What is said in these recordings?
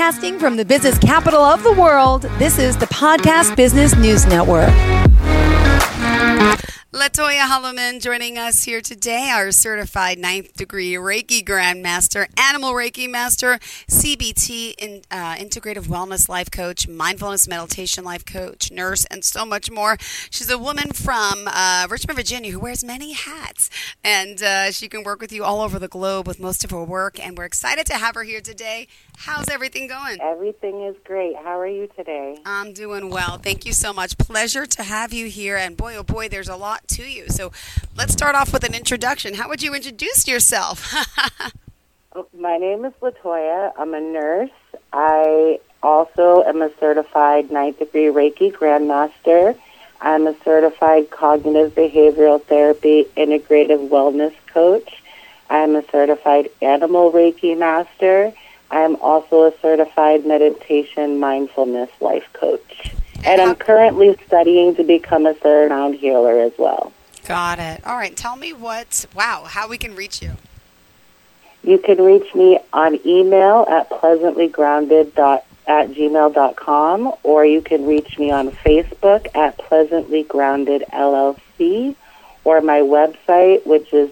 Broadcasting from the business capital of the world, this is the Podcast Business News Network. Latoya Holloman joining us here today, our certified ninth degree Reiki Grandmaster, Animal Reiki Master, CBT, in, uh, Integrative Wellness Life Coach, Mindfulness Meditation Life Coach, Nurse, and so much more. She's a woman from uh, Richmond, Virginia, who wears many hats, and uh, she can work with you all over the globe with most of her work. And we're excited to have her here today. How's everything going? Everything is great. How are you today? I'm doing well. Thank you so much. Pleasure to have you here. And boy, oh boy, there's a lot to you. So let's start off with an introduction. How would you introduce yourself? Oh, My name is Latoya. I'm a nurse. I also am a certified ninth degree Reiki Grandmaster. I'm a certified cognitive behavioral therapy integrative wellness coach. I'm a certified animal Reiki master. I'm also a certified meditation mindfulness life coach. And I'm currently studying to become a third round healer as well. Got it. All right. Tell me what, wow, how we can reach you. You can reach me on email at pleasantlygrounded dot at gmail.com or you can reach me on Facebook at Pleasantly Grounded LLC or my website, which is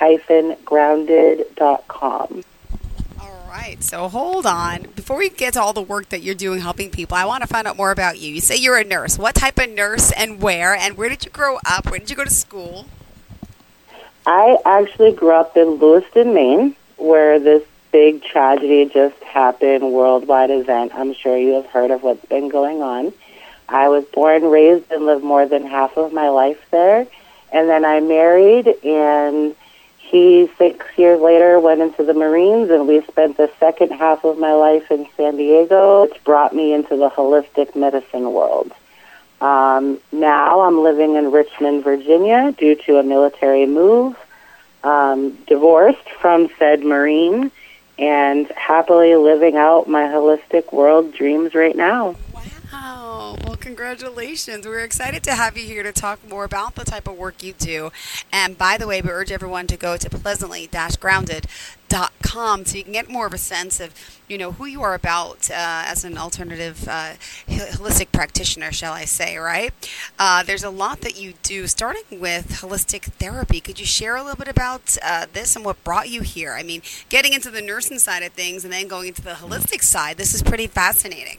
www.pleasantly-grounded.com. All right. So hold on. Before we get to all the work that you're doing helping people, I want to find out more about you. You say you're a nurse. What type of nurse and where? And where did you grow up? Where did you go to school? I actually grew up in Lewiston, Maine, where this big tragedy just happened, worldwide event. I'm sure you have heard of what's been going on. I was born, raised, and lived more than half of my life there. And then I married, and he, six years later, went into the Marines, and we spent the second half of my life in San Diego, which brought me into the holistic medicine world. Um, now I'm living in Richmond, Virginia, due to a military move. Um, divorced from said Marine, and happily living out my holistic world dreams right now. Well, congratulations. We're excited to have you here to talk more about the type of work you do. And by the way, we urge everyone to go to pleasantly-grounded.com so you can get more of a sense of, you know, who you are about uh, as an alternative uh, holistic practitioner, shall I say, right? Uh, there's a lot that you do, starting with holistic therapy. Could you share a little bit about uh, this and what brought you here? I mean, getting into the nursing side of things and then going into the holistic side, this is pretty fascinating.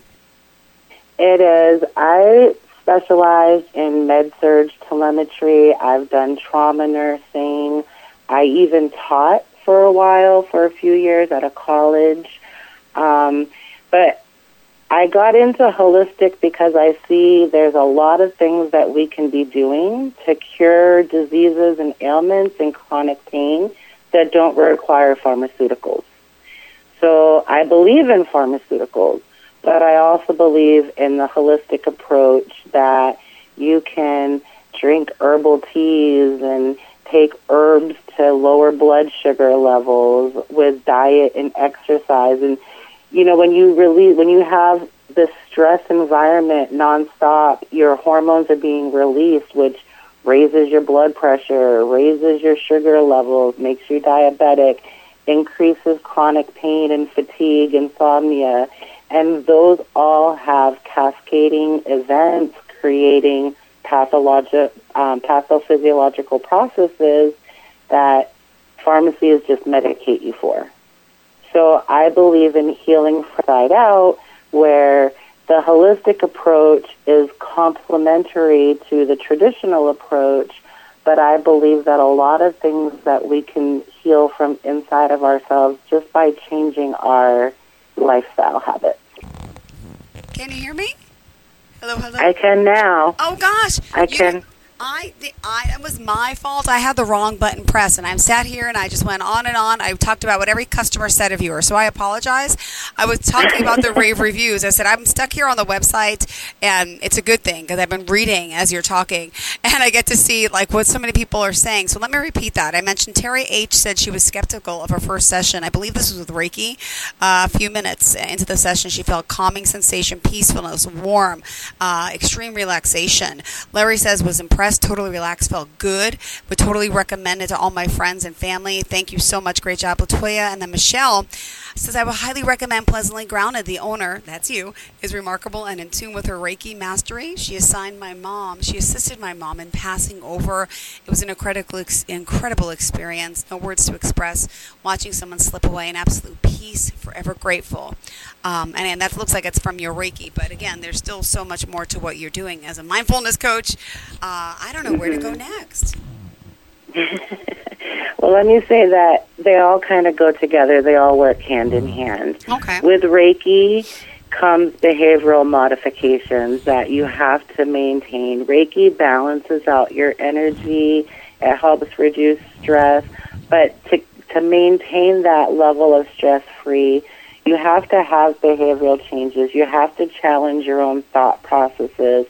It is. I specialize in med surg telemetry. I've done trauma nursing. I even taught for a while, for a few years at a college. Um, but I got into holistic because I see there's a lot of things that we can be doing to cure diseases and ailments and chronic pain that don't require pharmaceuticals. So I believe in pharmaceuticals, but I also believe in the holistic approach that you can drink herbal teas and take herbs to lower blood sugar levels with diet and exercise. And you know when you release when you have this stress environment nonstop your hormones are being released which raises your blood pressure raises your sugar levels makes you diabetic increases chronic pain and fatigue insomnia and those all have cascading events creating pathologic, um, pathophysiological processes that pharmacies just medicate you for. So I believe in healing from inside out, where the holistic approach is complementary to the traditional approach, but I believe that a lot of things that we can heal from inside of ourselves just by changing our lifestyle habits. Can you hear me? Hello, hello. I can now. Oh gosh, I You- can. I, the, I, it was my fault. I had the wrong button pressed, and I'm sat here and I just went on and on. I talked about what every customer said of yours, so I apologize. I was talking about the rave reviews. I said I'm stuck here on the website, and it's a good thing because I've been reading as you're talking, and I get to see like what so many people are saying. So let me repeat that. I mentioned Terry H said she was skeptical of her first session. I believe this was with Reiki. Uh, a few minutes into the session, she felt calming sensation, peacefulness, warm, uh, extreme relaxation. Larry says was impressed totally relaxed, felt good. Would totally recommend it to all my friends and family. Thank you so much. Great job, Latoya. And then Michelle says, I would highly recommend Pleasantly Grounded. The owner, that's you, is remarkable and in tune with her Reiki mastery. She assigned my mom, she assisted my mom in passing over. It was an incredible, incredible experience. No words to express. Watching someone slip away in absolute peace, forever grateful. Um, and, and that looks like it's from your Reiki, but again, there's still so much more to what you're doing as a mindfulness coach. Uh, I don't know where to go mm-hmm. next. well, let me say that they all kind of go together. They all work hand in mm-hmm. hand. Okay. With Reiki comes behavioral modifications that you have to maintain. Reiki balances out your energy. It helps reduce stress, but to to maintain that level of stress free, you have to have behavioral changes. You have to challenge your own thought processes.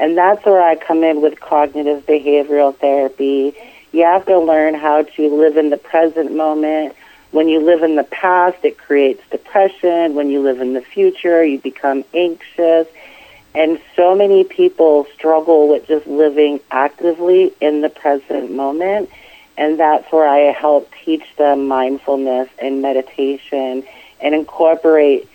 And that's where I come in with cognitive behavioral therapy you have to learn how to live in the present moment. When you live in the past, it creates depression. When you live in the future, you become anxious. And so many people struggle with just living actively in the present moment. And that's where I help teach them mindfulness and meditation and incorporate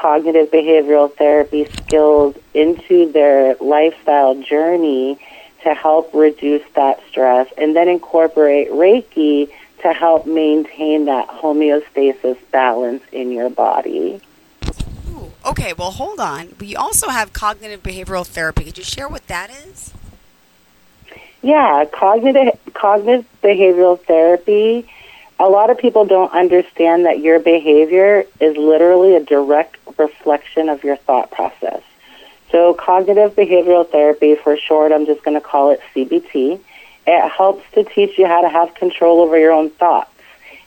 cognitive behavioral therapy skills into their lifestyle journey to help reduce that stress, and then incorporate Reiki to help maintain that homeostasis balance in your body. Ooh, okay, well, hold on. We also have cognitive behavioral therapy. Could you share what that is? Yeah, cognitive cognitive behavioral therapy. A lot of people don't understand that your behavior is literally a direct reflection of your thought process. So, cognitive behavioral therapy, for short, I'm just going to call it CBT. It helps to teach you how to have control over your own thoughts.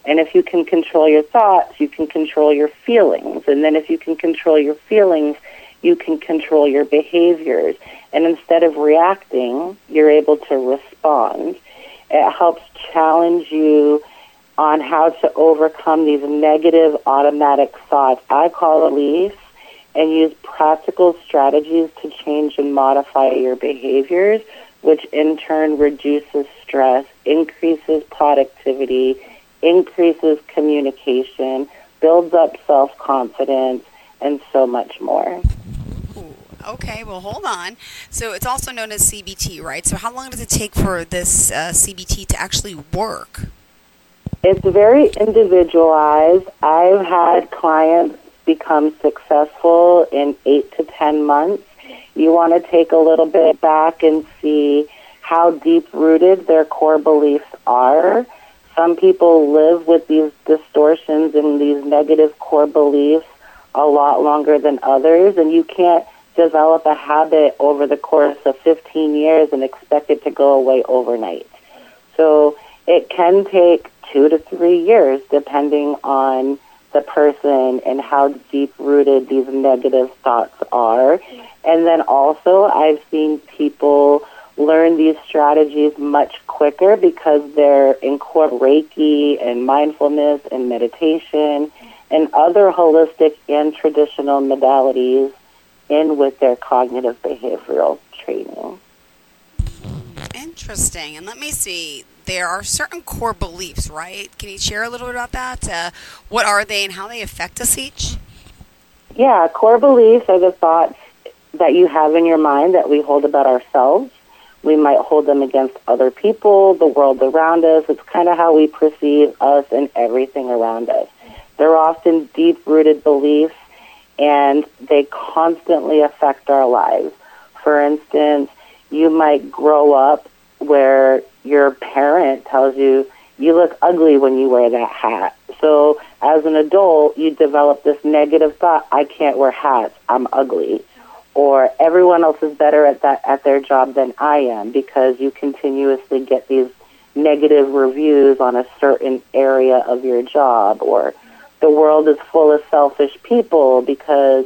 And if you can control your thoughts, you can control your feelings. And then if you can control your feelings, you can control your behaviors. And instead of reacting, you're able to respond. It helps challenge you on how to overcome these negative automatic thoughts. I call it beliefs and use practical strategies to change and modify your behaviors, which in turn reduces stress, increases productivity, increases communication, builds up self confidence, and so much more. Okay, well, hold on. So it's also known as CBT, right? So how long does it take for this uh, CBT to actually work? It's very individualized. I've had clients become successful in eight to ten months. You want to take a little bit back and see how deep rooted their core beliefs are. Some people live with these distortions and these negative core beliefs a lot longer than others, and you can't develop a habit over the course of 15 years and expect it to go away overnight. So it can take two to three years depending on the person and how deep rooted these negative thoughts are. And then also, I've seen people learn these strategies much quicker because they're incorporating Reiki and mindfulness and meditation and other holistic and traditional modalities in with their cognitive behavioral training. Interesting. And let me see there are certain core beliefs, right? Can you share a little bit about that? Uh, what are they and how they affect us each? Yeah, core beliefs are the thoughts that you have in your mind that we hold about ourselves. We might hold them against other people, the world around us. It's kind of how we perceive us and everything around us. They're often deep rooted beliefs and they constantly affect our lives. For instance, you might grow up where your parent tells you you look ugly when you wear that hat. So as an adult, you develop this negative thought, I can't wear hats, I'm ugly. Or everyone else is better at that at their job than I am because you continuously get these negative reviews on a certain area of your job or the world is full of selfish people because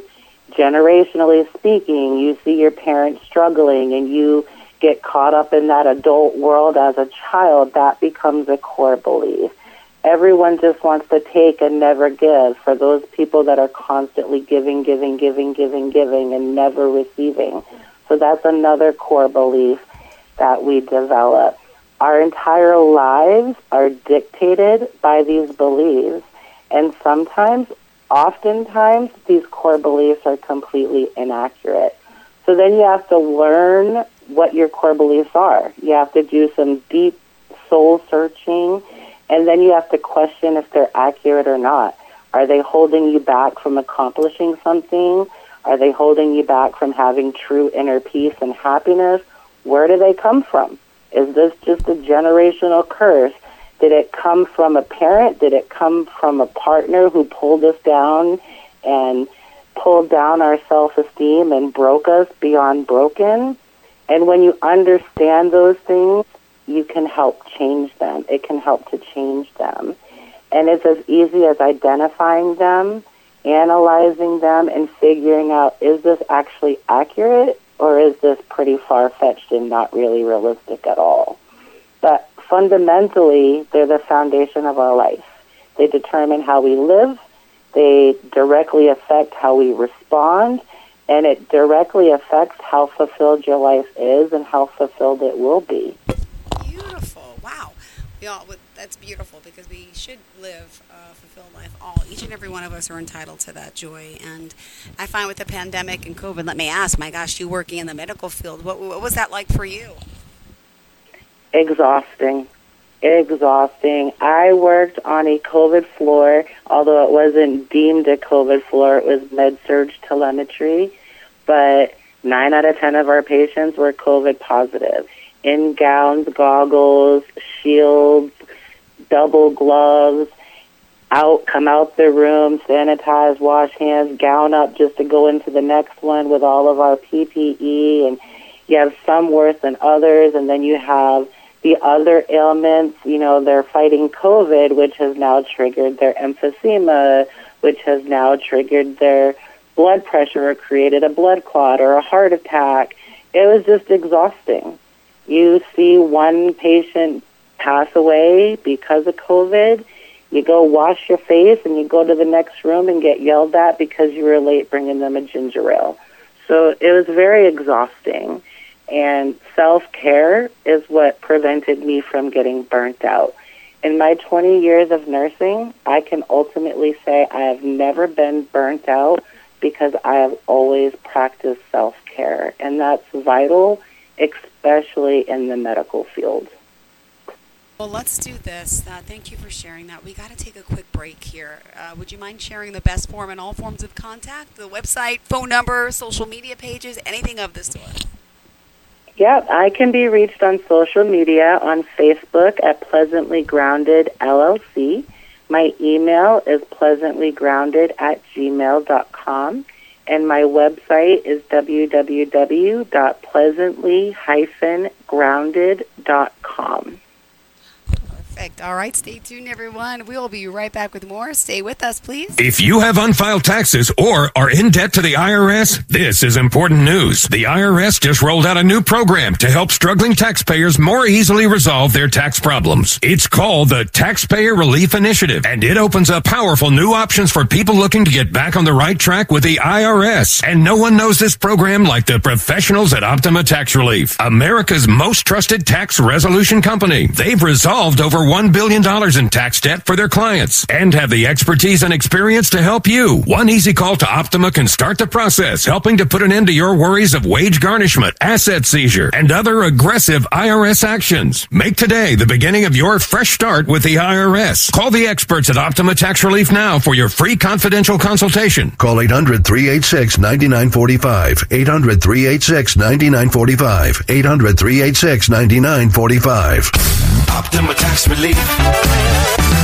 generationally speaking, you see your parents struggling and you get caught up in that adult world as a child, that becomes a core belief. Everyone just wants to take and never give for those people that are constantly giving, giving, giving, giving, giving, and never receiving. So that's another core belief. that we develop. Our entire lives are dictated by these beliefs, and sometimes, oftentimes, these core beliefs are completely inaccurate. So then you have to learn what your core beliefs are. You have to do some deep soul searching, and then you have to question if they're accurate or not. Are they holding you back from accomplishing something? Are they holding you back from having true inner peace and happiness? Where do they come from? Is this just a generational curse? Did it come from a parent? Did it come from a partner who pulled us down and pulled down our self esteem and broke us beyond broken? And when you understand those things, you can help change them. It can help to change them. And it's as easy as identifying them, analyzing them, and figuring out is this actually accurate or is this pretty far fetched and not really realistic at all? But fundamentally, they're the foundation of our life. They determine how we live, they directly affect how we respond, and it directly affects how fulfilled your life is and how fulfilled it will be. Beautiful. Wow. We all, that's beautiful because we should live a fulfilled life. All, each and every one of us are entitled to that joy. And I find with the pandemic and COVID, let me ask, my gosh, you working in the medical field, what, what was that like for you? Exhausting. Exhausting. I worked on a COVID floor, although it wasn't deemed a COVID floor, it was med surg telemetry. But nine out of ten of our patients were COVID positive. In gowns, goggles, shields, double gloves, out, come out the room, sanitize, wash hands, gown up just to go into the next one with all of our PPE. And you have some worse than others. And then you have the other ailments. You know, they're fighting COVID, which has now triggered their emphysema, which has now triggered their blood pressure or created a blood clot or a heart attack. It was just exhausting. You see one patient pass away because of COVID. You go wash your face and you go to the next room and get yelled at because you were late bringing them a ginger ale. So it was very exhausting. And self care is what prevented me from getting burnt out. In my 20 years of nursing, I can ultimately say I have never been burnt out because I have always practiced self care. And that's vital, especially in the medical field. Well, let's do this. Uh, thank you for sharing that. We got to take a quick break here. Uh, would you mind sharing the best form and all forms of contact? The website, phone number, social media pages, anything of the sort? Yep, I can be reached on social media on Facebook at Pleasantly Grounded LLC. My email is pleasantlygrounded at gmail.com and my website is www.pleasantly-grounded.com. Perfect. All right, stay tuned, everyone. We will be right back with more. Stay with us, please. If you have unfiled taxes or are in debt to the IRS, this is important news. The IRS just rolled out a new program to help struggling taxpayers more easily resolve their tax problems. It's called the Taxpayer Relief Initiative, and it opens up powerful new options for people looking to get back on the right track with the IRS. And no one knows this program like the professionals at Optima Tax Relief, America's most trusted tax resolution company. They've resolved over $1 billion in tax debt for their clients and have the expertise and experience to help you. One easy call to Optima can start the process, helping to put an end to your worries of wage garnishment, asset seizure, and other aggressive IRS actions. Make today the beginning of your fresh start with the IRS. Call the experts at Optima Tax Relief now for your free confidential consultation. Call 800 386 9945. 800 386 9945. 800 386 9945. Optima Tax Relief.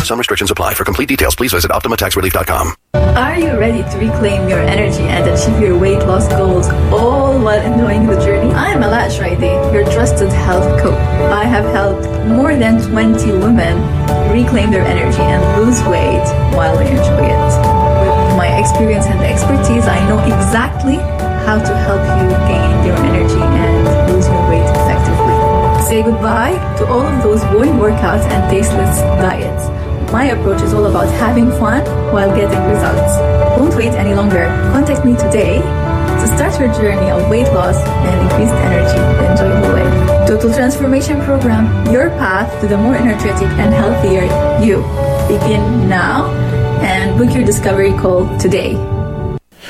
Some restrictions apply. For complete details, please visit OptimaTaxRelief.com. Are you ready to reclaim your energy and achieve your weight loss goals all while enjoying the journey? I am Alat Shraidi, your trusted health coach. I have helped more than 20 women reclaim their energy and lose weight while they enjoy it. With my experience and expertise, I know exactly how to help you gain your energy and Say goodbye to all of those boring workouts and tasteless diets. My approach is all about having fun while getting results. Don't wait any longer. Contact me today to start your journey of weight loss and increased energy. Enjoy the way. Total Transformation Program, your path to the more energetic and healthier you. Begin now and book your discovery call today.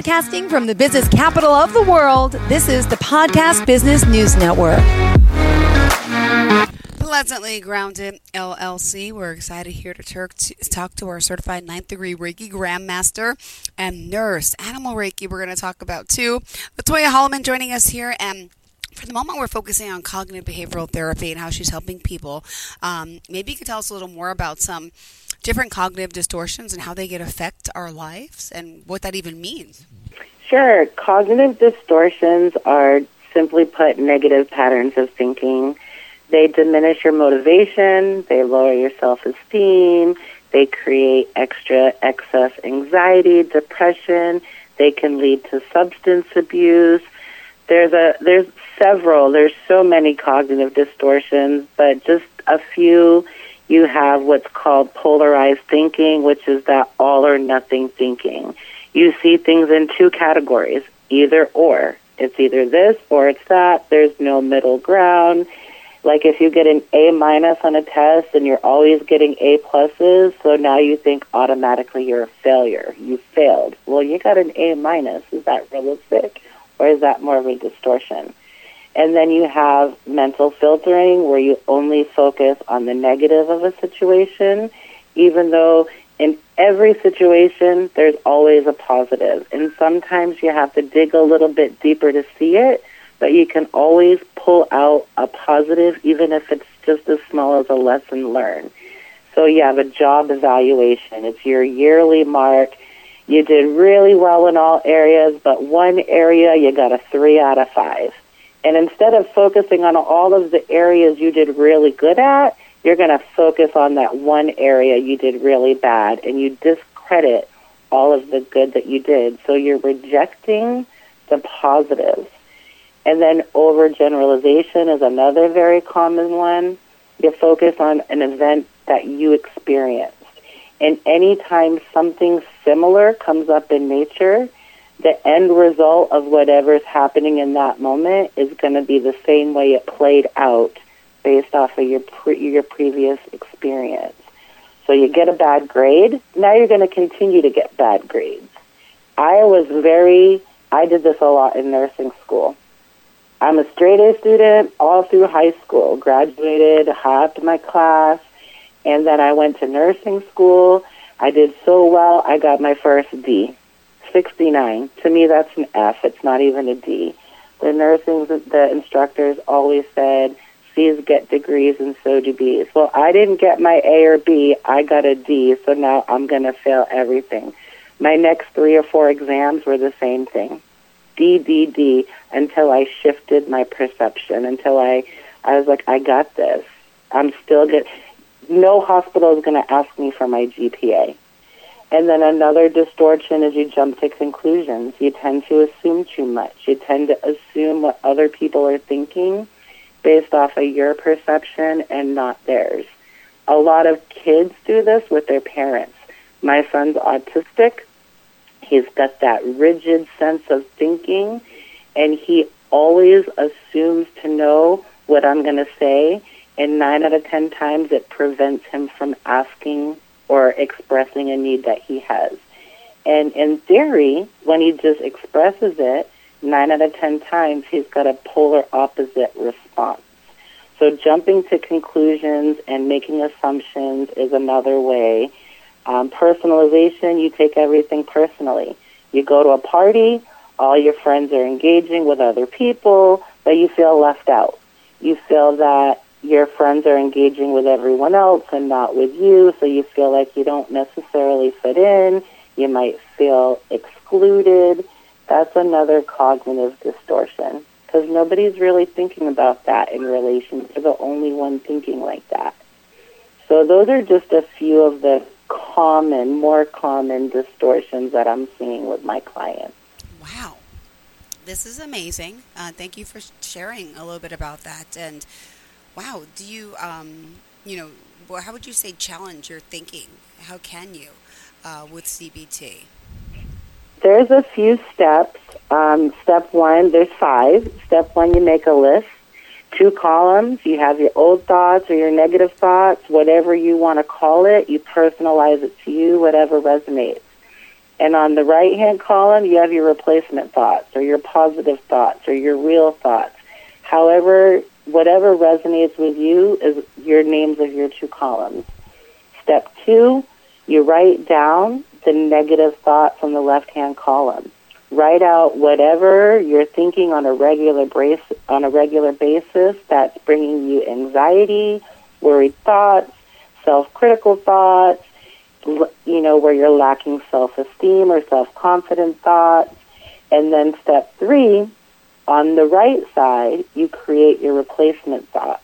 Broadcasting from the business capital of the world, this is the Podcast Business News Network. Pleasantly Grounded LLC. We're excited here to, talk to our certified ninth degree Reiki Grandmaster and nurse. Animal Reiki, we're going to talk about too. Latoya Holloman joining us here. And for the moment, we're focusing on cognitive behavioral therapy and how she's helping people. Um, maybe you could tell us a little more about some different cognitive distortions and how they can affect our lives and what that even means. Sure. Cognitive distortions are simply put negative patterns of thinking. They diminish your motivation, they lower your self esteem, they create extra excess anxiety, depression, they can lead to substance abuse. There's a there's several, there's so many cognitive distortions, but just a few you have what's called polarized thinking, which is that all or nothing thinking. You see things in two categories, either or. It's either this or it's that. There's no middle ground. Like if you get an A minus on a test and you're always getting A pluses, so now you think automatically you're a failure. You failed. Well, you got an A minus. Is that realistic? Or is that more of a distortion? And then you have mental filtering where you only focus on the negative of a situation, even though in every situation there's always a positive. And sometimes you have to dig a little bit deeper to see it, but you can always pull out a positive, even if it's just as small as a lesson learned. So you have a job evaluation. It's your yearly mark. You did really well in all areas, but one area you got a three out of five. And instead of focusing on all of the areas you did really good at, you're going to focus on that one area you did really bad and you discredit all of the good that you did. So you're rejecting the positives. And then overgeneralization is another very common one. You focus on an event that you experienced. And anytime something similar comes up in nature, the end result of whatever's happening in that moment is going to be the same way it played out based off of your pre- your previous experience. So you get a bad grade, now you're going to continue to get bad grades. I was very I did this a lot in nursing school. I'm a straight A student all through high school, graduated, halved my class, and then I went to nursing school. I did so well, I got my first D. 69. To me, that's an F. It's not even a D. The nursing, the instructors always said, C's get degrees and so do B's. Well, I didn't get my A or B. I got a D, so now I'm going to fail everything. My next three or four exams were the same thing. D, D, D, until I shifted my perception, until I, I was like, I got this. I'm still good. No hospital is going to ask me for my GPA. And then another distortion is you jump to conclusions. You tend to assume too much. You tend to assume what other people are thinking based off of your perception and not theirs. A lot of kids do this with their parents. My son's autistic. He's got that rigid sense of thinking, and he always assumes to know what I'm going to say, and nine out of ten times it prevents him from asking or expressing a need that he has. And in theory, when he just expresses it, nine out of ten times he's got a polar opposite response. So jumping to conclusions and making assumptions is another way. Um, personalization, you take everything personally. You go to a party, all your friends are engaging with other people, but you feel left out. You feel that your friends are engaging with everyone else and not with you, so you feel like you don't necessarily fit in. You might feel excluded. That's another cognitive distortion because nobody's really thinking about that in relation. They're the only one thinking like that. So those are just a few of the common, more common distortions that I'm seeing with my clients. Wow. This is amazing. Uh, thank you for sharing a little bit about that. And wow, do you, um, you know, how would you say challenge your thinking? How can you uh, with CBT? There's a few steps. Um, step one, there's five. Step one, you make a list. Two columns, you have your old thoughts or your negative thoughts, whatever you want to call it. You personalize it to you, whatever resonates. And on the right hand column, you have your replacement thoughts or your positive thoughts or your real thoughts. However, whatever resonates with you is your names of your two columns. Step two, you write down the negative thoughts from the left hand column. Write out whatever you're thinking on a regular brace, on a regular basis that's bringing you anxiety, worried thoughts, self-critical thoughts, you know, where you're lacking self-esteem or self-confident thoughts. And then step three, on the right side, you create your replacement thoughts.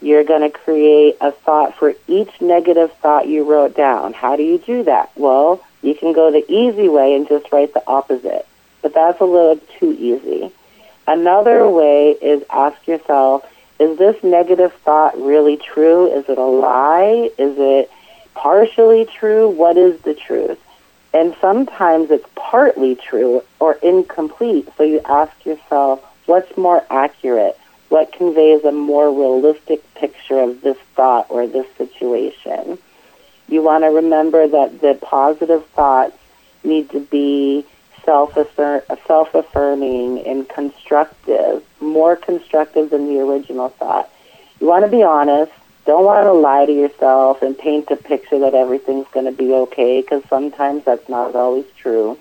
You're going to create a thought for each negative thought you wrote down. How do you do that? Well, you can go the easy way and just write the opposite, but that's a little too easy. Another way is ask yourself, is this negative thought really true? Is it a lie? Is it partially true? What is the truth? And sometimes it's partly true or incomplete. So you ask yourself, what's more accurate? What conveys a more realistic picture of this thought or this situation? You want to remember that the positive thoughts need to be self-affirming and constructive, more constructive than the original thought. You want to be honest. Don't want to lie to yourself and paint a picture that everything's going to be okay because sometimes that's not always true.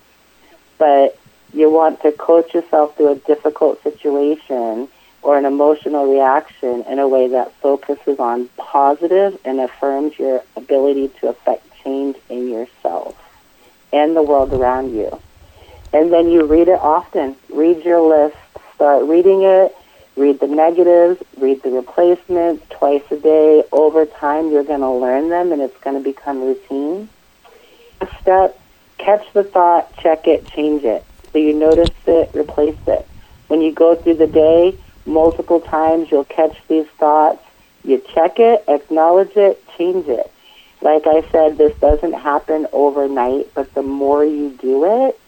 But you want to coach yourself through a difficult situation or an emotional reaction in a way that focuses on positive and affirms your ability to affect change in yourself and the world around you. And then you read it often. Read your list. Start reading it. Read the negatives. Read the replacements twice a day. Over time, you're going to learn them and it's going to become routine. Step, catch the thought, check it, change it. So you notice it, replace it. When you go through the day, multiple times you'll catch these thoughts. You check it, acknowledge it, change it. Like I said, this doesn't happen overnight, but the more you do it,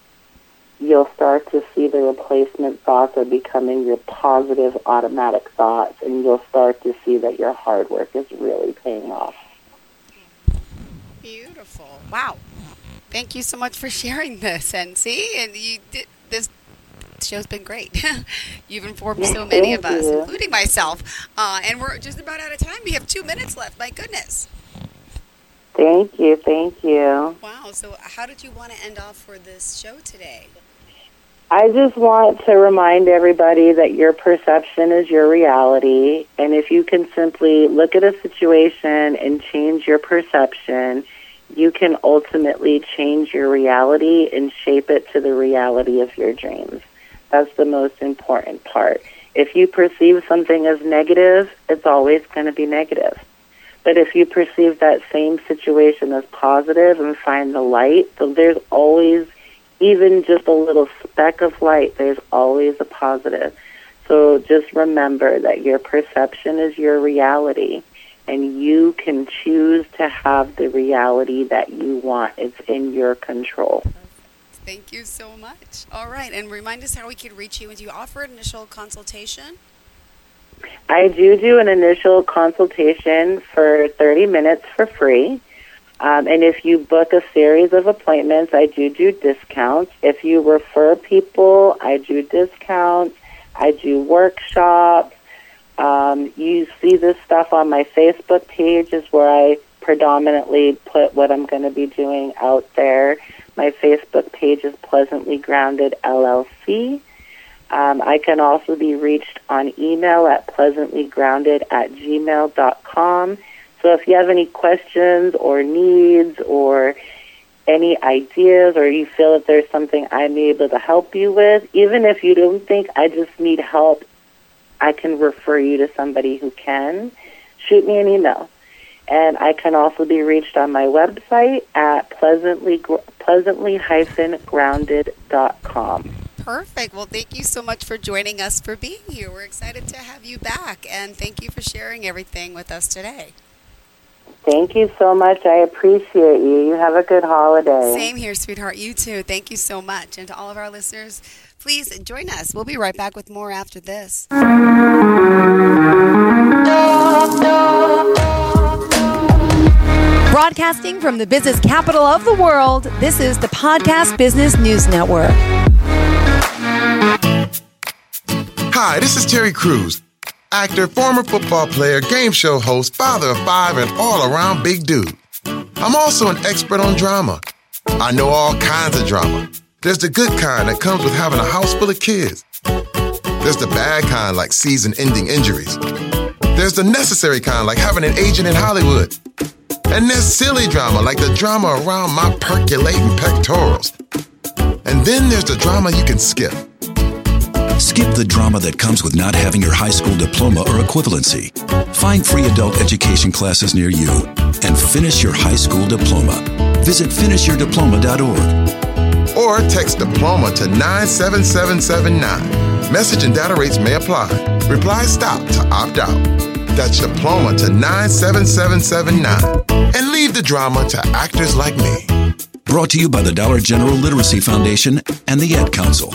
you'll start to see the replacement thoughts are becoming your positive automatic thoughts, and you'll start to see that your hard work is really paying off. Beautiful. Wow. Thank you so much for sharing this. And see, and you did this show's been great. You've informed so many of us, including myself. Uh, and we're just about out of time. We have two minutes left. My goodness. Thank you, thank you. Wow. So, how did you want to end off for this show today? I just want to remind everybody that your perception is your reality. And if you can simply look at a situation and change your perception, you can ultimately change your reality and shape it to the reality of your dreams. That's the most important part. If you perceive something as negative, it's always going to be negative. But if you perceive that same situation as positive and find the light, so there's always, even just a little speck of light, there's always a positive. So just remember that your perception is your reality and you can choose to have the reality that you want. It's in your control. Thank you so much. All right, and remind us how we could reach you. Do you offer an initial consultation? I do do an initial consultation for 30 minutes for free. Um, and if you book a series of appointments, I do do discounts. If you refer people, I do discounts. I do workshops. Um, you see this stuff on my Facebook page is where I predominantly put what I'm going to be doing out there. My Facebook page is Pleasantly Grounded LLC. Um, I can also be reached on email at pleasantlygrounded at gmail.com. So if you have any questions or needs or any ideas or you feel that there's something I'm able to help you with, even if you don't think I just need help, I can refer you to somebody who can, shoot me an email. And I can also be reached on my website at pleasantly, pleasantly-grounded.com. Perfect. Well, thank you so much for joining us for being here. We're excited to have you back, and thank you for sharing everything with us today. Thank you so much. I appreciate you. You have a good holiday. Same here, sweetheart. You too. Thank you so much. And to all of our listeners, please join us. We'll be right back with more after this. Broadcasting from the business capital of the world, this is the Podcast Business News Network. Hi, this is Terry Crews, actor, former football player, game show host, father of five, and all around big dude. I'm also an expert on drama. I know all kinds of drama. There's the good kind that comes with having a house full of kids. There's the bad kind like season ending injuries. There's the necessary kind like having an agent in Hollywood. And there's silly drama like the drama around my percolating pectorals. And then there's the drama you can skip. Skip the drama that comes with not having your high school diploma or equivalency. Find free adult education classes near you and finish your high school diploma. Visit finishyourdiploma.org. Or text diploma to 97779. Message and data rates may apply. Reply stop to opt out. That's diploma to 97779. And leave the drama to actors like me. Brought to you by the Dollar General Literacy Foundation and the Ad Council.